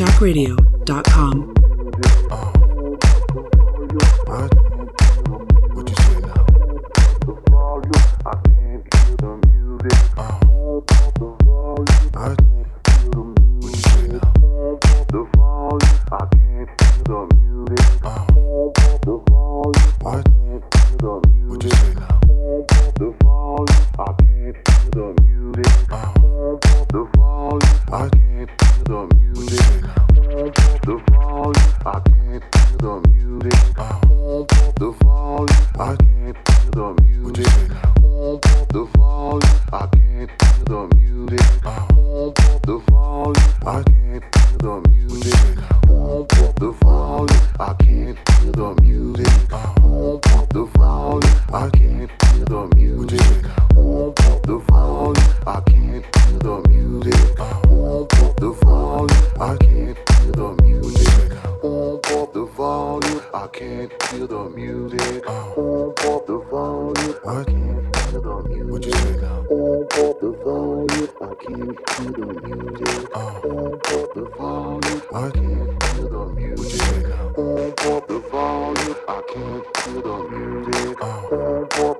on SugarShackRadio.com. feel the music. Uh. The volume. What? Feel the music. What you say now? The volume. I can't feel the music. Uh. The volume. What? Feel the What you say now? The volume. I can't feel the music. Uh.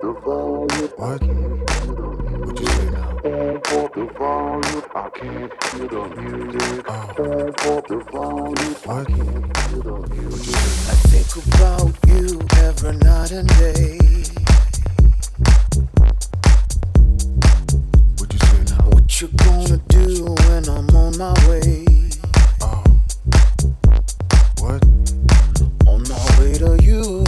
The volume. What? I can't feel the music. What you say now? The volume. I can't feel the music. Uh. The volume. What? Feel the music. I think about you every night and day. What you say now? What you gonna do when I'm on my way? Uh. What? On my way to you,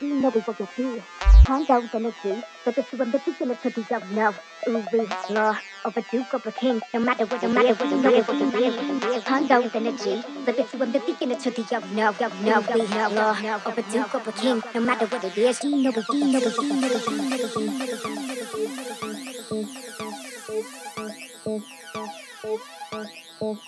you know we will get through. Hand out energy, but it's when the people could be good now. Easy, yeah. Of a duke of a king, no matter what it is, you know we will get through. Hand out energy, but it's when the people could be good now. Now we have law of a duke of a king, no matter what it is, you know we, you know we, you know we,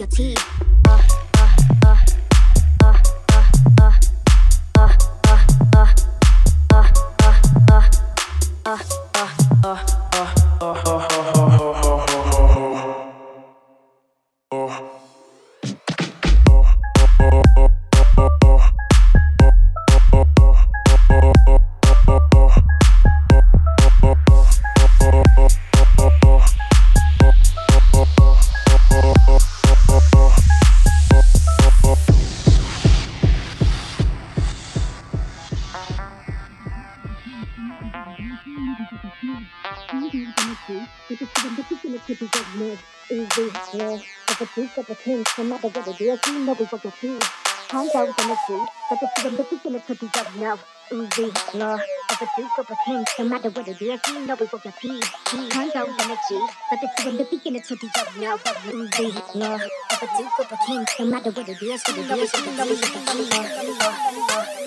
your teeth. the sea. Hands out on the sea, but the freedom that we to put these up now. Law of a duke of a king, no matter what it is, you know we want the pee. Hands out on the G, but the freedom that we to put these up now. Law of a duke of a king, no matter what it is, you know we want get pee.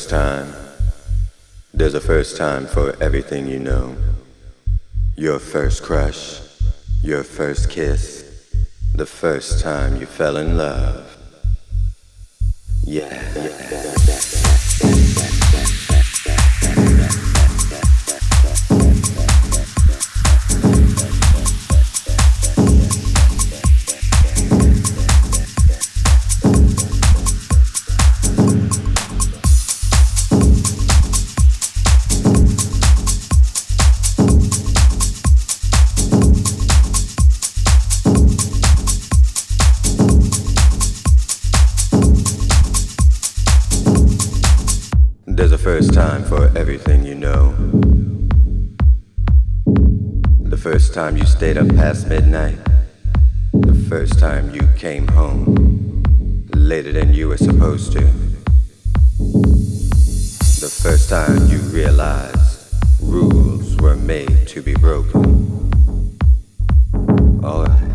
First time? There's a first time for everything you know. Your first crush, your first kiss, the first time you fell in love. Yeah. There's for everything you know. The first time you stayed up past midnight. The first time you came home later than you were supposed to. The first time you realized rules were made to be broken. Alright.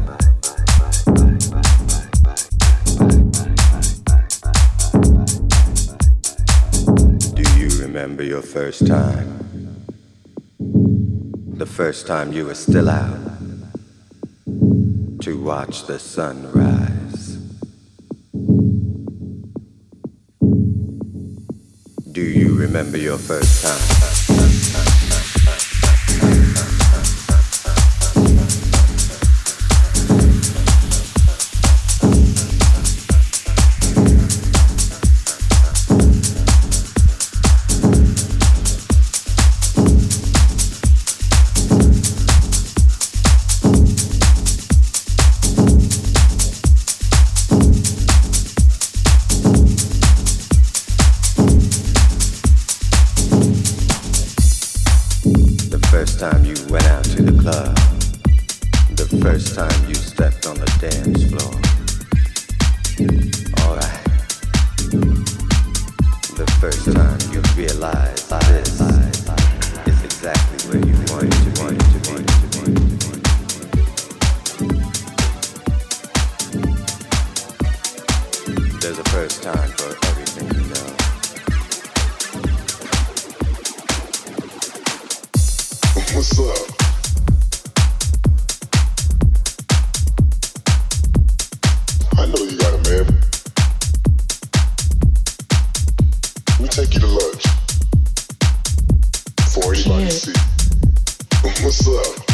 Remember your first time? The first time you were still out to watch the sun rise. Do you remember your first time? What's up?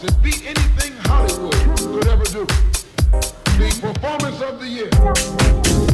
performances be anything Hollywood could ever do. The performance of the year.